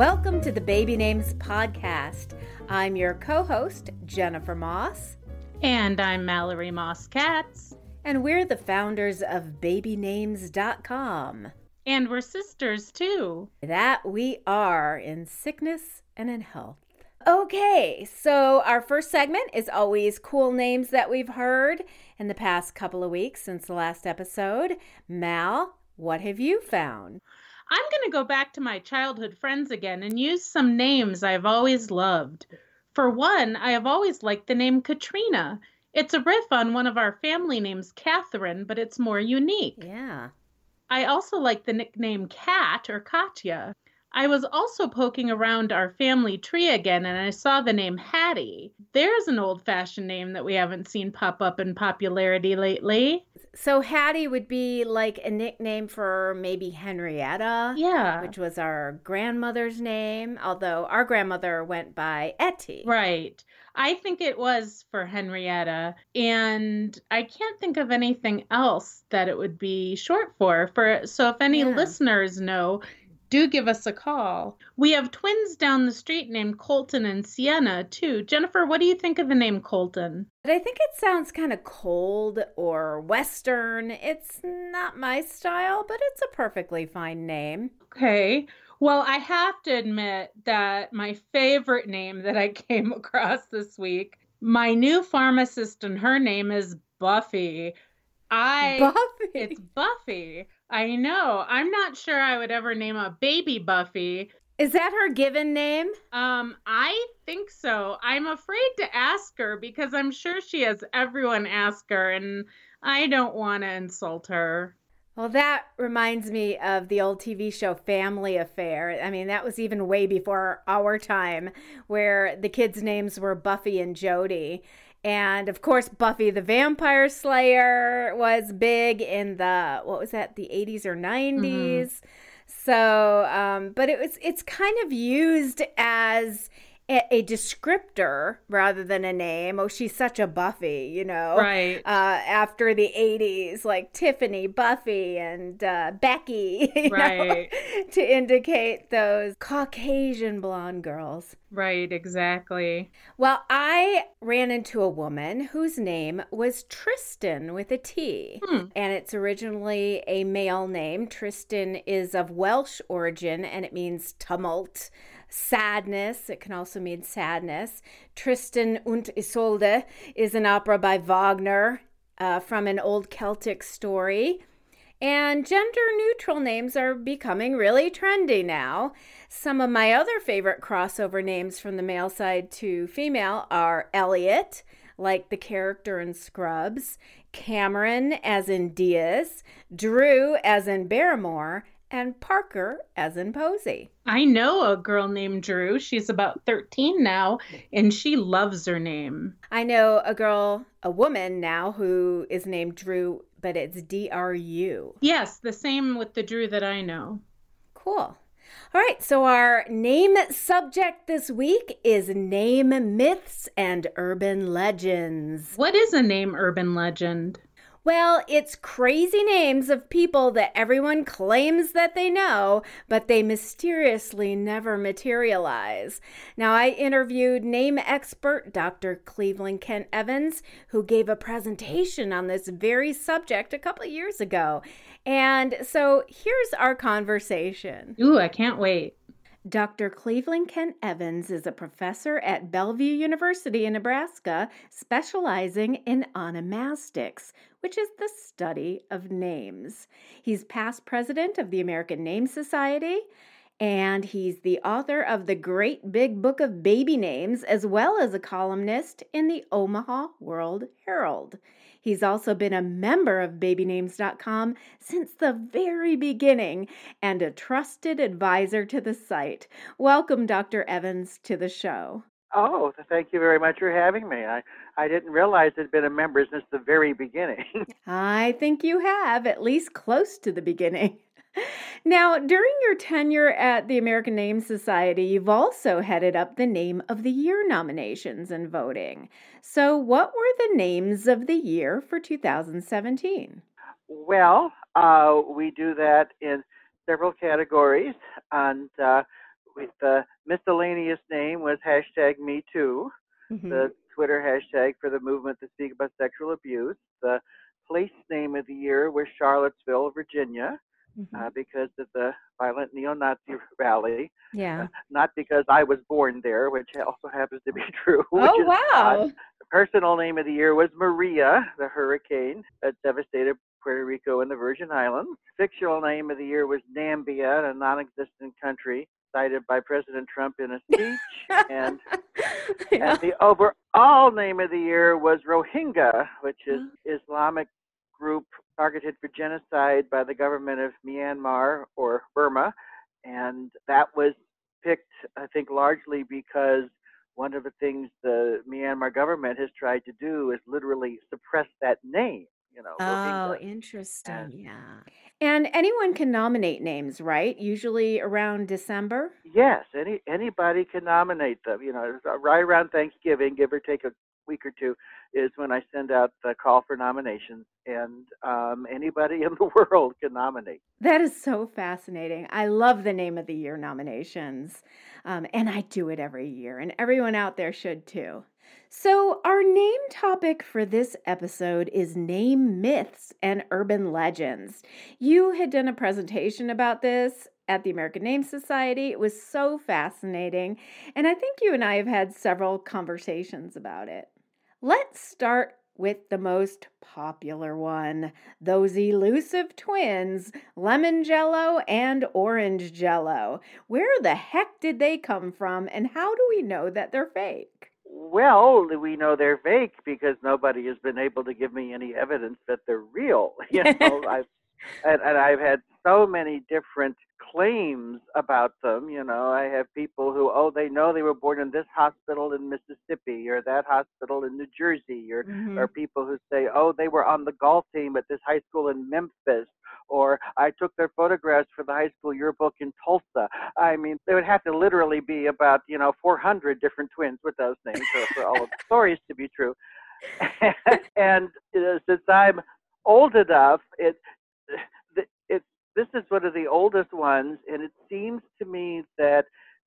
Welcome to the Baby Names Podcast. I'm your co host, Jennifer Moss. And I'm Mallory Moss Katz. And we're the founders of babynames.com. And we're sisters too. That we are in sickness and in health. Okay, so our first segment is always cool names that we've heard in the past couple of weeks since the last episode. Mal, what have you found? I'm going to go back to my childhood friends again and use some names I've always loved. For one, I have always liked the name Katrina. It's a riff on one of our family names, Catherine, but it's more unique. Yeah. I also like the nickname Kat or Katya. I was also poking around our family tree again and I saw the name Hattie. There's an old fashioned name that we haven't seen pop up in popularity lately. So Hattie would be like a nickname for maybe Henrietta. Yeah. Which was our grandmother's name, although our grandmother went by Etty. Right. I think it was for Henrietta, and I can't think of anything else that it would be short for. For so, if any Yeah. listeners know, do give us a call. We have twins down the street named Colton and Sienna too. Jennifer, what do you think of the name Colton? But I think it sounds kind of cold or western. It's not my style, but it's a perfectly fine name. Okay. Well, I have to admit that my favorite name that I came across this week, my new pharmacist, and her name is Buffy. I Buffy. It's Buffy. I know. I'm not sure I would ever name a baby Buffy. Is that her given name? Um, I think so. I'm afraid to ask her because I'm sure she has everyone ask her, and I don't want to insult her. Well, that reminds me of the old TV show Family Affair. I mean, that was even way before our time, where the kids' names were Buffy and Jody. And of course, Buffy the Vampire Slayer was big in the, what was that, the 80s or 90s. So, um, but it was, it's kind of used as a, a descriptor rather than a name. Oh, she's such a Buffy, you know? Right. uh, after the 80s, like Tiffany, Buffy, and uh, Becky, you know, Right. to indicate those Caucasian blonde girls. Right, exactly. Well, I ran into a woman whose name was Tristan with a T. Hmm. And it's originally a male name. Tristan is of Welsh origin and it means tumult, sadness. It can also mean sadness. Tristan und Isolde is an opera by Wagner uh, from an old Celtic story. And gender neutral names are becoming really trendy now. Some of my other favorite crossover names from the male side to female are Elliot, like the character in Scrubs, Cameron, as in Diaz, Drew, as in Barrymore, and Parker, as in Posey. I know a girl named Drew. She's about 13 now, and she loves her name. I know a girl, a woman now, who is named Drew, but it's D R U. Yes, the same with the Drew that I know. Cool. All right, so our name subject this week is name myths and urban legends. What is a name urban legend? Well, it's crazy names of people that everyone claims that they know, but they mysteriously never materialize. Now, I interviewed name expert Dr. Cleveland Kent Evans, who gave a presentation on this very subject a couple years ago. And so here's our conversation. Ooh, I can't wait. Dr. Cleveland Kent Evans is a professor at Bellevue University in Nebraska, specializing in onomastics, which is the study of names. He's past president of the American Name Society, and he's the author of the Great Big Book of Baby Names, as well as a columnist in the Omaha World Herald. He's also been a member of babynames.com since the very beginning and a trusted advisor to the site. Welcome, Dr. Evans, to the show. Oh, thank you very much for having me. I, I didn't realize I'd been a member since the very beginning. I think you have, at least close to the beginning. Now, during your tenure at the American Name Society, you've also headed up the Name of the Year nominations and voting. So, what were the names of the year for 2017? well, uh, we do that in several categories, and uh, the miscellaneous name was hashtag Me Too, Mhm. the Twitter hashtag for the movement to speak about sexual abuse. The place name of the year was Charlottesville, Virginia, Mhm. uh, because of the violent neo-Nazi rally, yeah. not because I was born there, which also happens to be true. Oh is odd. wow. The personal name of the year was Maria, the hurricane that devastated Puerto Rico and the Virgin Islands. Fictional name of the year was Nambia, a non-existent country cited by President Trump in a speech. and Yeah. and the overall name of the year was Rohingya, which is. Islamic group targeted for genocide by the government of Myanmar or Burma. And that was picked, I think, largely because one of the things the Myanmar government has tried to do is literally suppress that name. You know, Oh, interesting. Yeah. And anyone can nominate names, right? Usually around December. Yes, any anybody can nominate them. You know, right around Thanksgiving, give or take a week or two, is when I send out the call for nominations, and um, anybody in the world can nominate. That is so fascinating. I love the name of the year nominations. Um, and I do it every year, and everyone out there should too. So, our name topic for this episode is name myths and urban legends. You had done a presentation about this at the American Name Society. It was so fascinating, and I think you and I have had several conversations about it. Let's start with the most popular one those elusive twins, lemon jello and orange jello. Where the heck did they come from, and how do we know that they're fake? Well, we know they're fake because nobody has been able to give me any evidence that they're real. You know, I've and, and I've had so many different claims about them. You know, I have people who, oh, they know they were born in this hospital in Mississippi or that hospital in New Jersey, or Mm-hmm. or people who say, oh, they were on the golf team at this high school in Memphis, or I took their photographs for the high school yearbook in Tulsa. I mean, there would have to literally be about, you know, 400 different twins with those names for, for all of the stories to be true. and uh, since I'm old enough, it, it, it, this is one of the oldest ones, and it seems to me that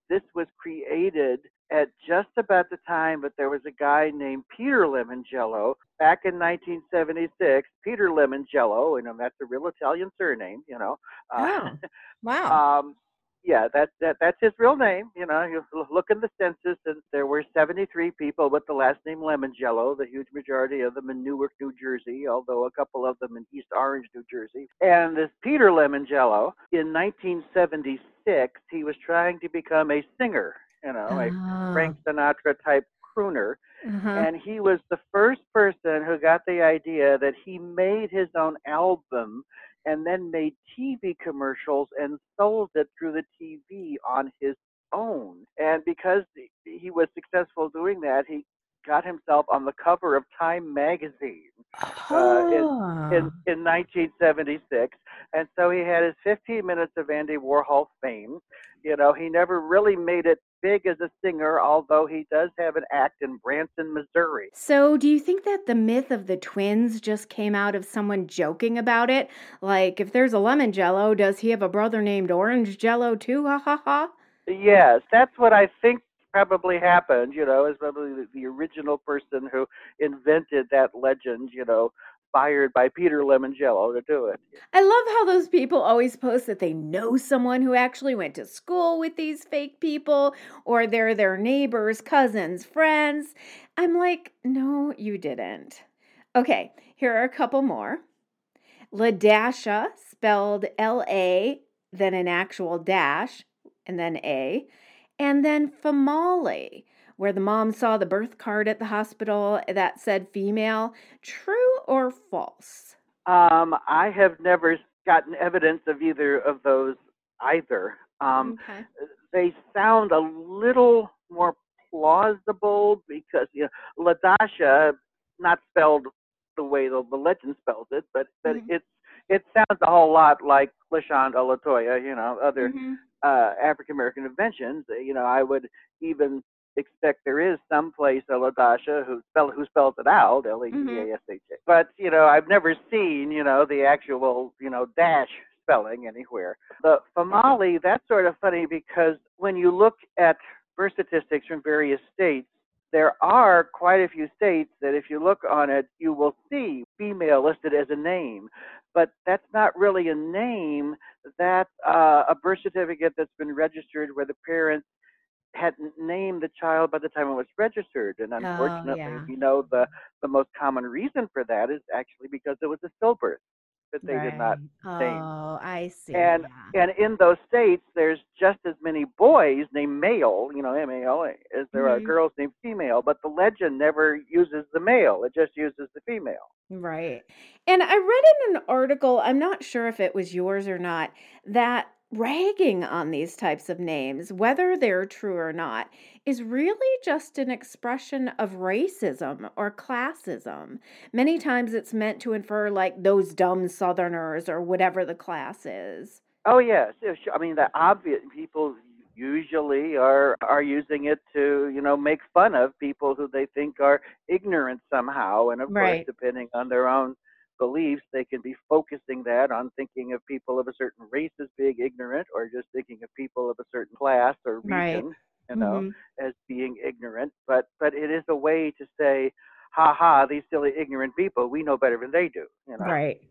this was created at just about the time that there was a guy named Peter Lemongello back in 1976. Peter Lemongello, you know, that's a real Italian surname, you know. Uh, wow. um, yeah, that, that that's his real name. You know, you look in the census, and there were 73 people with the last name Lemongello. The huge majority of them in Newark, New Jersey, although a couple of them in East Orange, New Jersey. And this Peter Lemongello, in 1976, he was trying to become a singer. You know, a Frank Sinatra type crooner Uh-huh. and he was the first person who got the idea that he made his own album and then made TV commercials and sold it through the TV on his own. And because he was successful doing that, he got himself on the cover of Time magazine uh, in, in 1976. And so he had his 15 minutes of Andy Warhol fame. You know, he never really made it big as a singer, although he does have an act in Branson, Missouri. So, do you think that the myth of the twins just came out of someone joking about it? Like, if there's a lemon jello, does he have a brother named Orange Jello too? Ha ha ha. Yes, that's what I think probably happened, you know, is probably the, the original person who invented that legend, you know, fired by Peter Lemongello to do it. I love how those people always post that they know someone who actually went to school with these fake people or they're their neighbors, cousins, friends. I'm like, no, you didn't. Okay, here are a couple more. Ladasha, spelled L A, then an actual dash, and then A. And then Famale, where the mom saw the birth card at the hospital that said female. True or false? Um, I have never gotten evidence of either of those either. Um, okay. they sound a little more plausible because you know Ladasha, not spelled the way the, the legend spells it, but but Mhm. it's it sounds a whole lot like Lashonda Latoya, you know, other Mhm. Uh, African American inventions. Uh, You know, I would even expect there is some place a Ladasha who spell who spells it out L A D A S H A. But you know, I've never seen you know the actual you know dash spelling anywhere. The Famali, that's sort of funny because when you look at birth statistics from various states, there are quite a few states that if you look on it, you will see female listed as a name. But that's not really a name. That's uh, a birth certificate that's been registered where the parents hadn't named the child by the time it was registered. And unfortunately, oh, yeah. you know, the, the most common reason for that is actually because it was a stillbirth that they right. did not name. Oh, I see. And yeah. and in those states, there's just as many boys named male, you know, M A L, as there are Mhm. girls named female. But the legend never uses the male; it just uses the female. Right. And I read in an article, I'm not sure if it was yours or not, that ragging on these types of names, whether they're true or not, is really just an expression of racism or classism. Many times it's meant to infer, like, those dumb Southerners or whatever the class is. Oh yes, I mean the obvious people usually are are using it to you know make fun of people who they think are ignorant somehow, and of Right. course, depending on their own beliefs, they can be focusing that on thinking of people of a certain race as being ignorant, or just thinking of people of a certain class or Right. region, you know, Mhm. as being ignorant. But but it is a way to say, ha ha, these silly ignorant people, we know better than they do, you know. Right.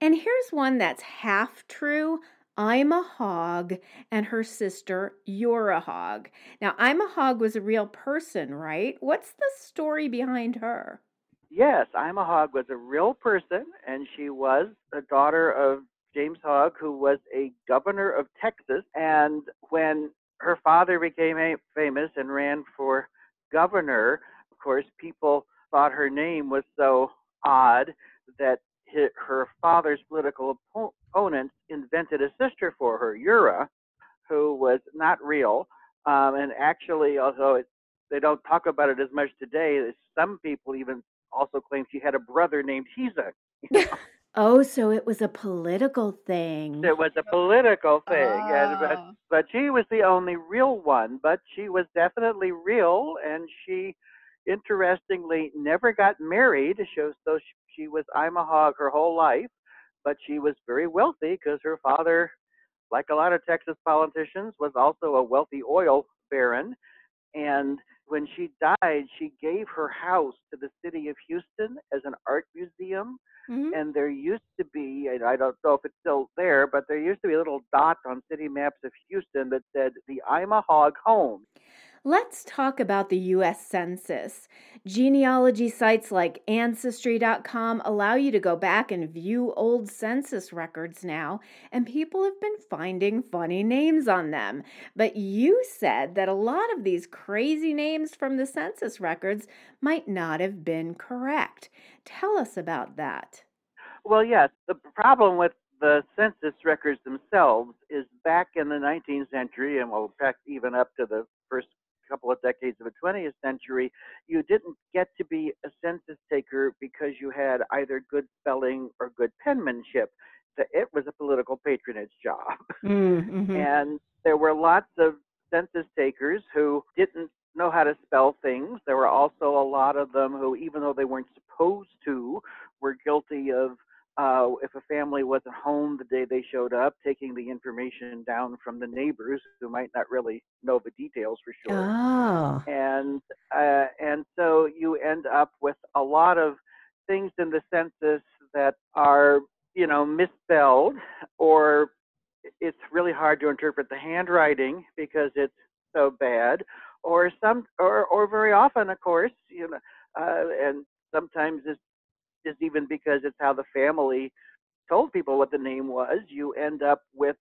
And here's one that's half true. Ima Hogg, and her sister, Ura Hogg. Now, Ima Hogg was a real person, right? What's the story behind her? Yes, Ima Hogg was a real person, and she was a daughter of James Hogg, who was a governor of Texas. And when her father became famous and ran for governor, of course, people thought her name was so odd that her father's political opponents invented a sister for her, Ura, who was not real. Um, and actually, although it, they don't talk about it as much today, some people even also claim she had a brother named Hiza. Oh, so it was a political thing. It was a political thing, and, but, Ah. but she was the only real one. But she was definitely real, and she, interestingly, never got married. So, so she, she was a hog her whole life, but she was very wealthy because her father, like a lot of Texas politicians, was also a wealthy oil baron. And when she died, she gave her house to the city of Houston as an art museum. Mhm. And there used to be, and I don't know if it's still there, but there used to be a little dot on city maps of Houston that said the Ima Hogg home. Let's talk about the US Census. Genealogy sites like Ancestry.com allow you to go back and view old census records now, and people have been finding funny names on them. But you said that a lot of these crazy names from the census records might not have been correct. Tell us about that. Well, yes, the problem with the census records themselves is back in the 19th century, and well, back even up to the first couple of decades of the 20th century, you didn't get to be a census taker because you had either good spelling or good penmanship. The- It was a political patronage job. Mm-hmm. and there were lots of census takers who didn't know how to spell things. There were also a lot of them who, even though they weren't supposed to, were guilty of uh, if a family wasn't home the day they showed up, taking the information down from the neighbors who might not really know the details for sure Oh. and uh, and so you end up with a lot of things in the census that are you know misspelled or it's really hard to interpret the handwriting because it's so bad or some or or very often of course you know uh, and sometimes it's just even because it's how the family told people what the name was you end up with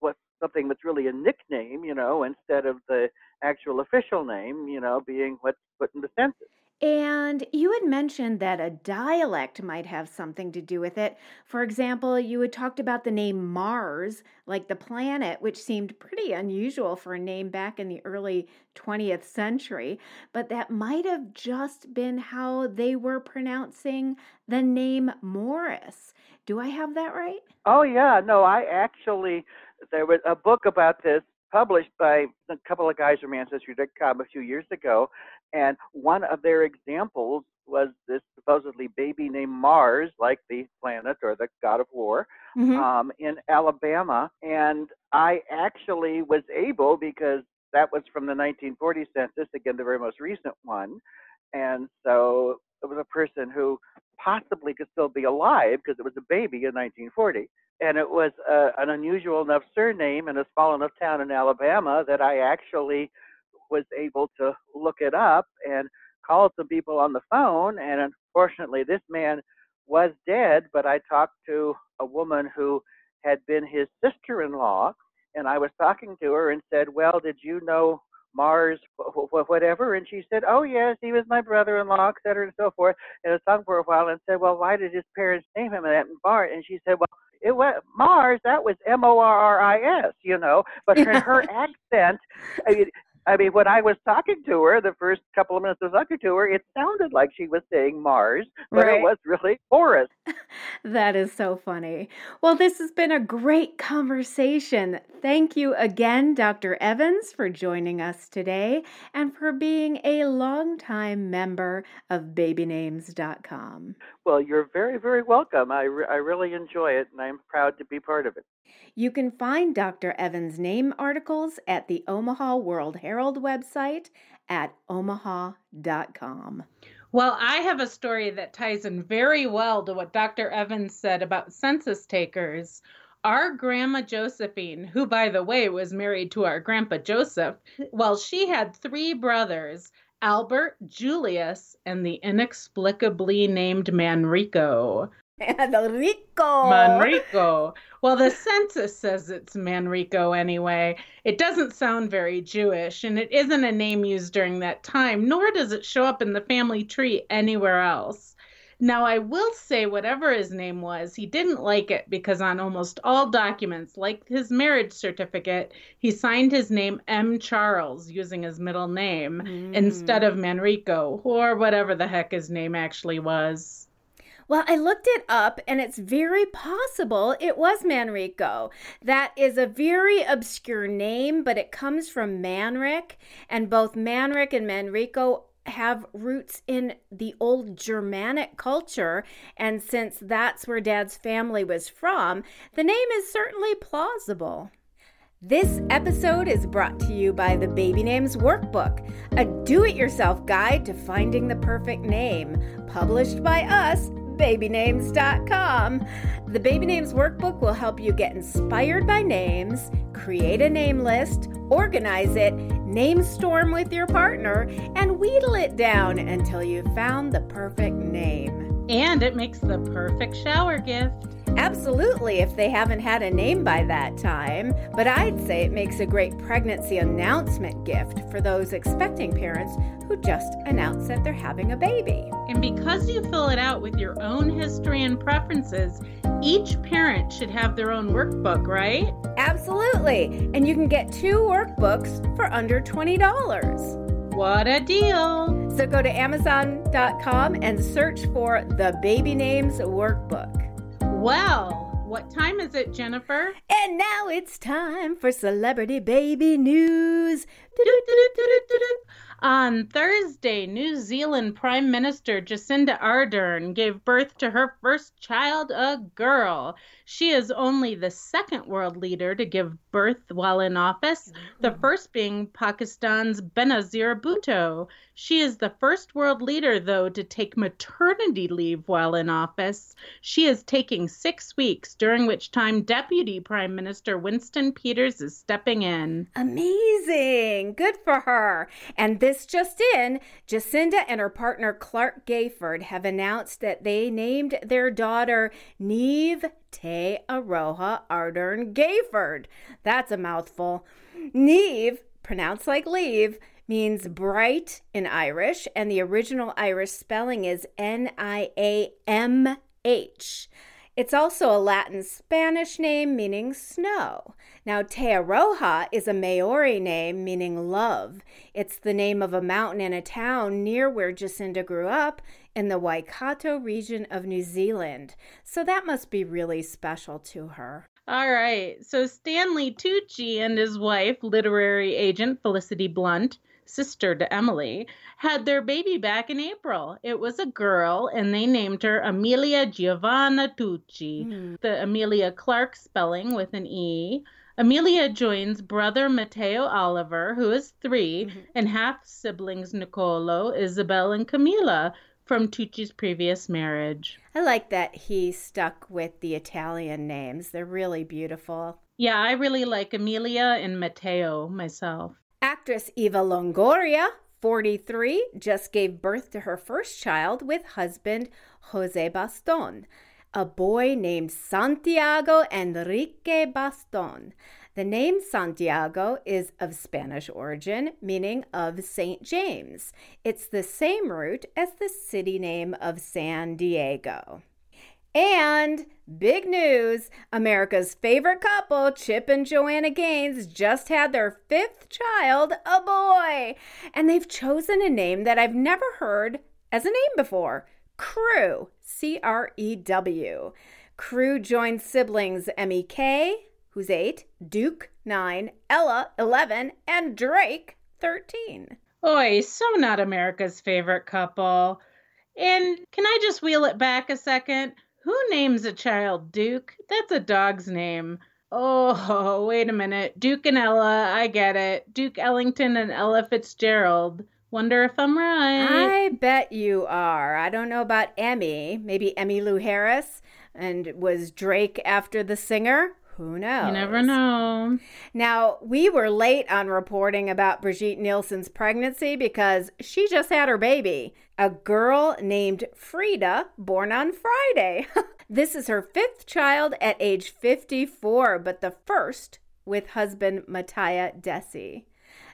what something that's really a nickname you know instead of the actual official name you know being what's put in the census And you had mentioned that a dialect might have something to do with it. For example, you had talked about the name Mars, like the planet, which seemed pretty unusual for a name back in the early 20th century, but that might have just been how they were pronouncing the name Morris. Do I have that right? Oh yeah, no, I actually there was a book about this published by a couple of guys from Ancestry.com a few years ago, and one of their examples was this supposedly baby named Mars, like the planet or the god of war, mm-hmm. um, in Alabama. And I actually was able, because that was from the 1940 census, again, the very most recent one. And so it was a person who possibly could still be alive because it was a baby in 1940. And it was uh, an unusual enough surname in a small enough town in Alabama that I actually was able to look it up and called some people on the phone. And unfortunately, this man was dead, but I talked to a woman who had been his sister in law. And I was talking to her and said, Well, did you know Mars, whatever. And she said, Oh, yes, he was my brother in law, et cetera, and so forth. And I was talking for a while and said, Well, why did his parents name him that Mars? And she said, Well, it was Mars, that was M O R R I S, you know. But her, her accent, I mean, I mean, when I was talking to her, the first couple of minutes I was talking to her, it sounded like she was saying Mars, but right. it was really Morris. that is so funny. Well, this has been a great conversation. Thank you again, Dr. Evans, for joining us today and for being a longtime member of babynames.com. Well, you're very, very welcome. I, re- I really enjoy it, and I'm proud to be part of it. You can find Dr. Evans' name articles at the Omaha World Herald website at omaha.com. Well, I have a story that ties in very well to what Dr. Evans said about census takers. Our grandma Josephine, who by the way was married to our grandpa Joseph, well, she had three brothers Albert, Julius, and the inexplicably named Manrico. Manrico. Manrico. Well, the census says it's Manrico anyway. It doesn't sound very Jewish, and it isn't a name used during that time, nor does it show up in the family tree anywhere else. Now, I will say, whatever his name was, he didn't like it because on almost all documents, like his marriage certificate, he signed his name M. Charles using his middle name mm. instead of Manrico, or whatever the heck his name actually was. Well, I looked it up and it's very possible it was Manrico. That is a very obscure name, but it comes from Manric, and both Manric and Manrico have roots in the old Germanic culture. And since that's where dad's family was from, the name is certainly plausible. This episode is brought to you by the Baby Names Workbook, a do it yourself guide to finding the perfect name, published by us babynames.com. The Baby Names Workbook will help you get inspired by names, create a name list, organize it, name storm with your partner, and wheedle it down until you've found the perfect name. And it makes the perfect shower gift. Absolutely, if they haven't had a name by that time. But I'd say it makes a great pregnancy announcement gift for those expecting parents who just announce that they're having a baby. And because you fill it out with your own history and preferences, each parent should have their own workbook, right? Absolutely. And you can get two workbooks for under $20. What a deal! So go to Amazon.com and search for the Baby Names Workbook. Well, what time is it, Jennifer? And now it's time for celebrity baby news. On Thursday, New Zealand Prime Minister Jacinda Ardern gave birth to her first child, a girl. She is only the second world leader to give birth while in office, the first being Pakistan's Benazir Bhutto. She is the first world leader, though, to take maternity leave while in office. She is taking six weeks, during which time Deputy Prime Minister Winston Peters is stepping in. Amazing! Good for her. And this just in Jacinda and her partner Clark Gayford have announced that they named their daughter Neve Te Aroha Ardern Gayford. That's a mouthful. Neve, pronounced like leave, means bright in Irish, and the original Irish spelling is N I A M H. It's also a Latin Spanish name meaning snow. Now, Te Aroha is a Maori name meaning love. It's the name of a mountain in a town near where Jacinda grew up in the Waikato region of New Zealand. So that must be really special to her. All right. So Stanley Tucci and his wife, literary agent Felicity Blunt, sister to Emily, had their baby back in April. It was a girl, and they named her Emilia Giovanna Tucci, mm. the Emilia Clarke spelling with an E. Emilia joins brother Matteo Oliver, who is 3 mm-hmm. and half siblings Nicolo, Isabel, and Camilla from Tucci's previous marriage. I like that he stuck with the Italian names. They're really beautiful. Yeah, I really like Emilia and Matteo myself. Actress Eva Longoria, 43, just gave birth to her first child with husband Jose Baston a boy named Santiago Enrique Baston. The name Santiago is of Spanish origin, meaning of St. James. It's the same root as the city name of San Diego. And big news America's favorite couple, Chip and Joanna Gaines, just had their fifth child, a boy. And they've chosen a name that I've never heard as a name before Crew, C R E W. Crew joined siblings Emmie Kay, who's eight, Duke, nine, Ella, 11, and Drake, 13. Oi, so not America's favorite couple. And can I just wheel it back a second? Who names a child Duke? That's a dog's name. Oh, wait a minute. Duke and Ella, I get it. Duke Ellington and Ella Fitzgerald. Wonder if I'm right. I bet you are. I don't know about Emmy. Maybe Emmylou Harris. And was Drake after the singer? Who knows? You never know. Now, we were late on reporting about Brigitte Nielsen's pregnancy because she just had her baby, a girl named Frida, born on Friday. this is her fifth child at age 54, but the first with husband Mattia Dessi.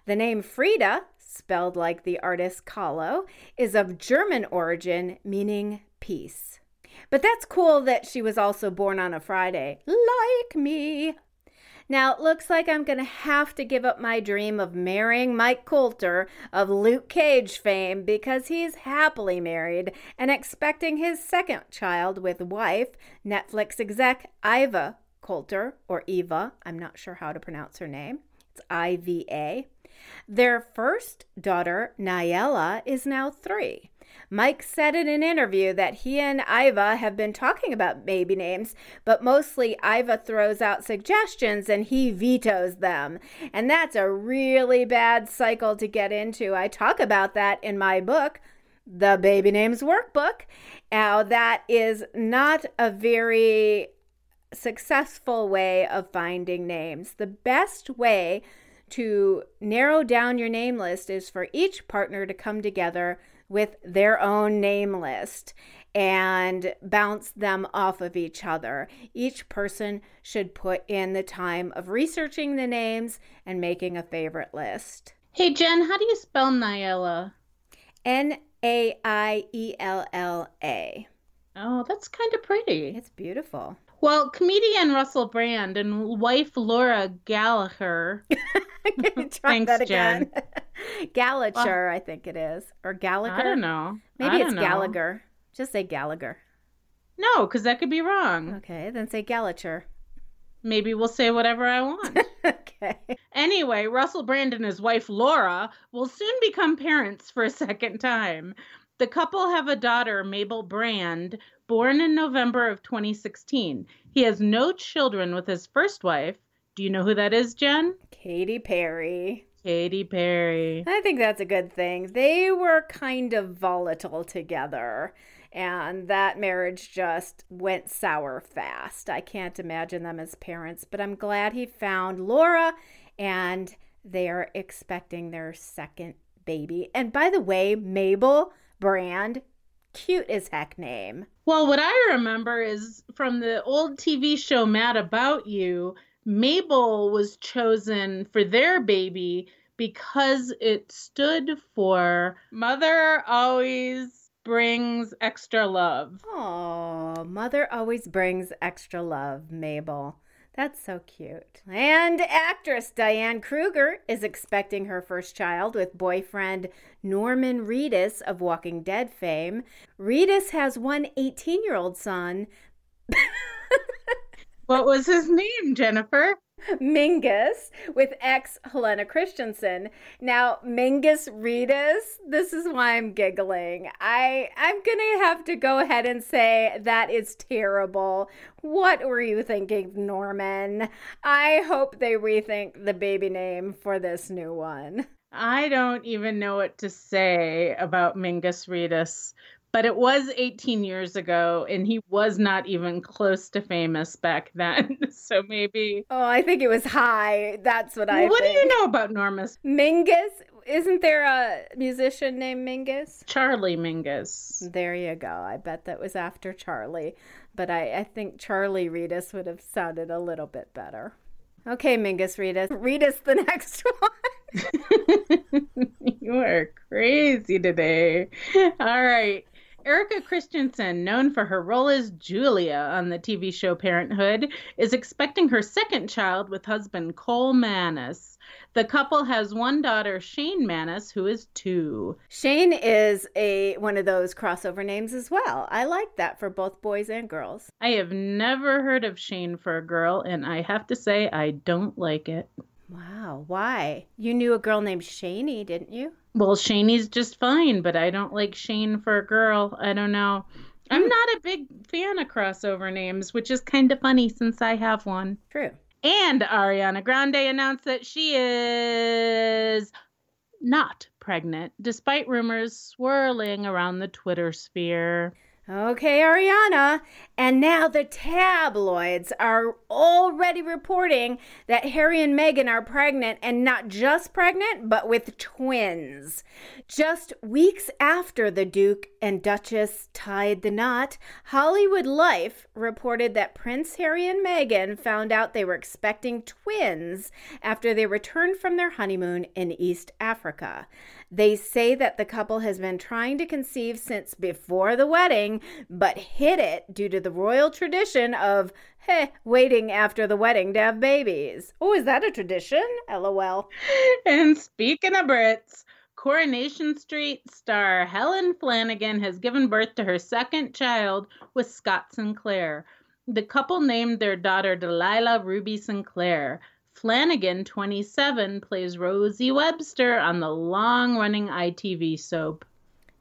The name Frida spelled like the artist Kahlo, is of German origin, meaning peace. But that's cool that she was also born on a Friday, like me. Now, it looks like I'm going to have to give up my dream of marrying Mike Colter of Luke Cage fame because he's happily married and expecting his second child with wife, Netflix exec Iva Colter, or Eva. I'm not sure how to pronounce her name. It's I V A. Their first daughter, Naiella, is now three. Mike said in an interview that he and Iva have been talking about baby names, but mostly Iva throws out suggestions and he vetoes them. And that's a really bad cycle to get into. I talk about that in my book, The Baby Names Workbook. Now, that is not a very successful way of finding names. The best way to narrow down your name list is for each partner to come together with their own name list and bounce them off of each other. Each person should put in the time of researching the names and making a favorite list. Hey, Jen, how do you spell Naiella? N A I E L L A. Oh, that's kind of pretty. It's beautiful. Well, comedian Russell Brand and wife Laura Gallagher. Thanks, that again. Gallagher, well, I think it is, or Gallagher. I don't know. Maybe don't it's know. Gallagher. Just say Gallagher. No, because that could be wrong. Okay, then say Gallagher. Maybe we'll say whatever I want. okay. Anyway, Russell Brand and his wife Laura will soon become parents for a second time. The couple have a daughter, Mabel Brand, born in November of 2016. He has no children with his first wife. Do you know who that is, Jen? Katy Perry. Katy Perry. I think that's a good thing. They were kind of volatile together, and that marriage just went sour fast. I can't imagine them as parents, but I'm glad he found Laura, and they are expecting their second baby. And by the way, Mabel Brand cute as heck name. Well, what I remember is from the old TV show Mad About You, Mabel was chosen for their baby because it stood for Mother Always Brings Extra Love. Oh, Mother Always Brings Extra Love, Mabel. That's so cute. And actress Diane Kruger is expecting her first child with boyfriend Norman Reedus of Walking Dead fame. Reedus has one 18 year old son. what was his name, Jennifer? Mingus with ex Helena Christensen. Now, Mingus Reedus, this is why I'm giggling. I I'm going to have to go ahead and say that is terrible. What were you thinking, Norman? I hope they rethink the baby name for this new one. I don't even know what to say about Mingus Reedus but it was 18 years ago and he was not even close to famous back then. So maybe oh i think it was high. That's what i what think. do you know about normus mingus? Isn't there a musician named mingus? Charlie mingus. There you go. I bet that was after charlie. But i, I think charlie Reedus would have sounded a little bit better. Okay mingus Reedus read us the next one. You are crazy today. All right. Erika Christensen, known for her role as Julia on the TV show Parenthood, is expecting her second child with husband Cole Maness. The couple has one daughter, Shane Maness, who is two. Shane is a one of those crossover names as well. I like that for both boys and girls. I have never heard of Shane for a girl, and I have to say I don't like it. Wow, why? You knew a girl named Shaney, didn't you? Well, Shaney's just fine, but I don't like Shane for a girl. I don't know. I'm hmm. not a big fan of crossover names, which is kind of funny since I have one. True. And Ariana Grande announced that she is not pregnant, despite rumors swirling around the Twitter sphere. Okay, Ariana. And now the tabloids are already reporting that Harry and Meghan are pregnant and not just pregnant, but with twins. Just weeks after the Duke and Duchess tied the knot, Hollywood Life reported that Prince Harry and Meghan found out they were expecting twins after they returned from their honeymoon in East Africa. They say that the couple has been trying to conceive since before the wedding, but hid it due to the royal tradition of waiting after the wedding to have babies. Oh, is that a tradition? LOL. And speaking of Brits, Coronation Street star Helen Flanagan has given birth to her second child with Scott Sinclair. The couple named their daughter Delilah Ruby Sinclair. Flanagan, 27, plays Rosie Webster on the long running ITV soap.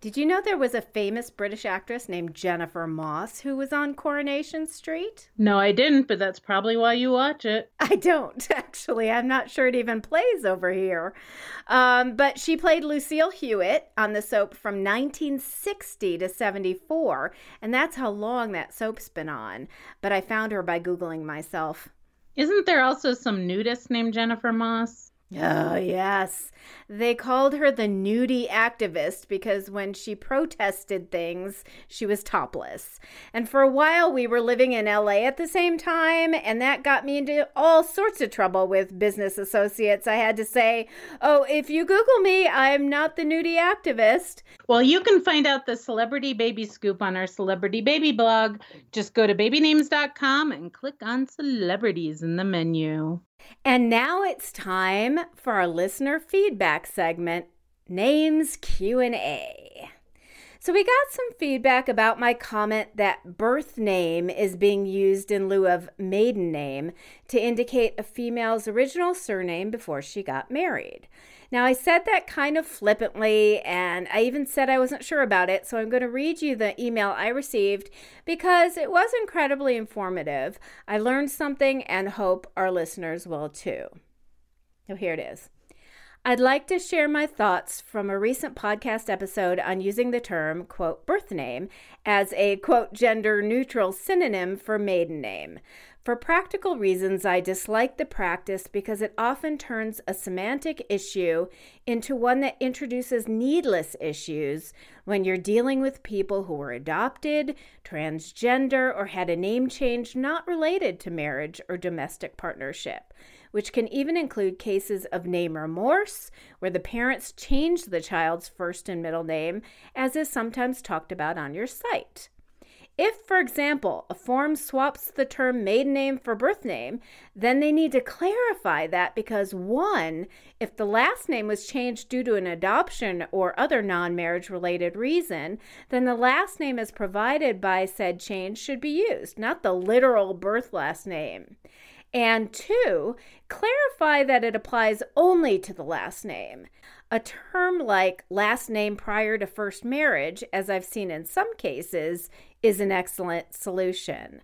Did you know there was a famous British actress named Jennifer Moss who was on Coronation Street? No, I didn't, but that's probably why you watch it. I don't, actually. I'm not sure it even plays over here. Um, but she played Lucille Hewitt on the soap from 1960 to 74, and that's how long that soap's been on. But I found her by Googling myself. Isn't there also some nudist named Jennifer Moss? Oh, yes. They called her the nudie activist because when she protested things, she was topless. And for a while, we were living in LA at the same time, and that got me into all sorts of trouble with business associates. I had to say, Oh, if you Google me, I'm not the nudie activist. Well, you can find out the celebrity baby scoop on our celebrity baby blog. Just go to babynames.com and click on celebrities in the menu. And now it's time for our listener feedback segment, Names Q&A. So we got some feedback about my comment that birth name is being used in lieu of maiden name to indicate a female's original surname before she got married. Now, I said that kind of flippantly, and I even said I wasn't sure about it, so I'm going to read you the email I received because it was incredibly informative. I learned something and hope our listeners will too. So here it is. I'd like to share my thoughts from a recent podcast episode on using the term, quote, birth name as a, quote, gender neutral synonym for maiden name. For practical reasons, I dislike the practice because it often turns a semantic issue into one that introduces needless issues when you're dealing with people who were adopted, transgender, or had a name change not related to marriage or domestic partnership, which can even include cases of name remorse, where the parents change the child's first and middle name, as is sometimes talked about on your site. If, for example, a form swaps the term maiden name for birth name, then they need to clarify that because one, if the last name was changed due to an adoption or other non marriage related reason, then the last name as provided by said change should be used, not the literal birth last name. And two, clarify that it applies only to the last name. A term like last name prior to first marriage, as I've seen in some cases, is an excellent solution.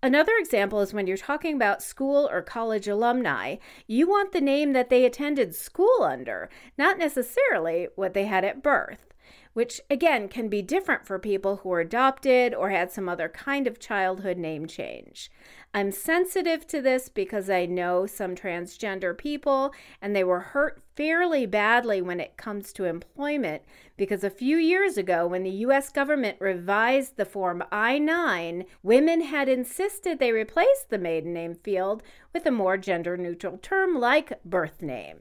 Another example is when you're talking about school or college alumni, you want the name that they attended school under, not necessarily what they had at birth which again can be different for people who were adopted or had some other kind of childhood name change. I'm sensitive to this because I know some transgender people and they were hurt fairly badly when it comes to employment because a few years ago, when the US government revised the Form I 9, women had insisted they replace the maiden name field with a more gender neutral term like birth name.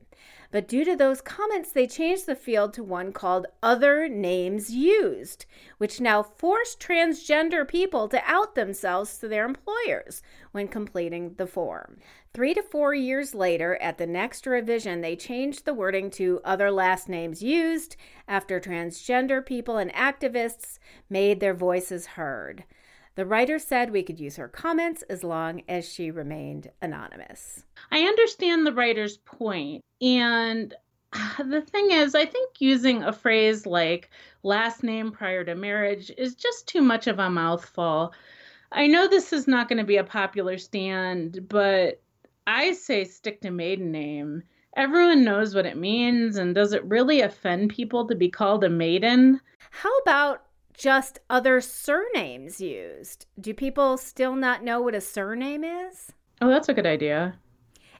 But due to those comments, they changed the field to one called Other Names Used, which now forced transgender people to out themselves to their employers when completing the form. Three to four years later, at the next revision, they changed the wording to Other Last Names Used after transgender people and activists made their voices heard. The writer said we could use her comments as long as she remained anonymous. I understand the writer's point, and the thing is, I think using a phrase like last name prior to marriage is just too much of a mouthful. I know this is not going to be a popular stand, but I say stick to maiden name. Everyone knows what it means, and does it really offend people to be called a maiden? How about just other surnames used. Do people still not know what a surname is? Oh, that's a good idea.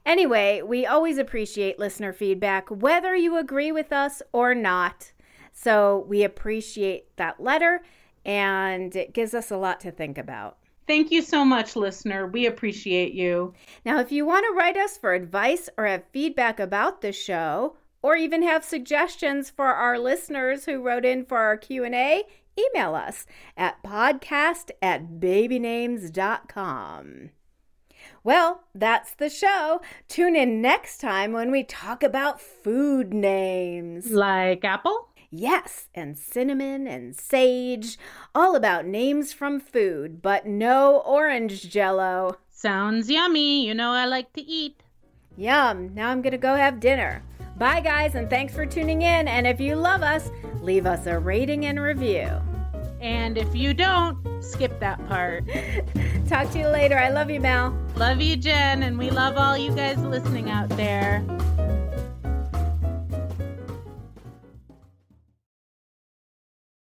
Anyway, we always appreciate listener feedback, whether you agree with us or not. So we appreciate that letter, and it gives us a lot to think about. Thank you so much, listener. We appreciate you. Now, if you want to write us for advice or have feedback about the show, or even have suggestions for our listeners who wrote in for our Q&A, email us at podcast at babynames.com. Well, that's the show. Tune in next time when we talk about food names. Like apple? Yes, and cinnamon and sage. All about names from food, but no orange jello. Sounds yummy. You know I like to eat. Yum. Now I'm going to go have dinner. Bye, guys, and thanks for tuning in. And if you love us, leave us a rating and review. And if you don't, skip that part. Talk to you later. I love you, Mel. Love you, Jen, and we love all you guys listening out there.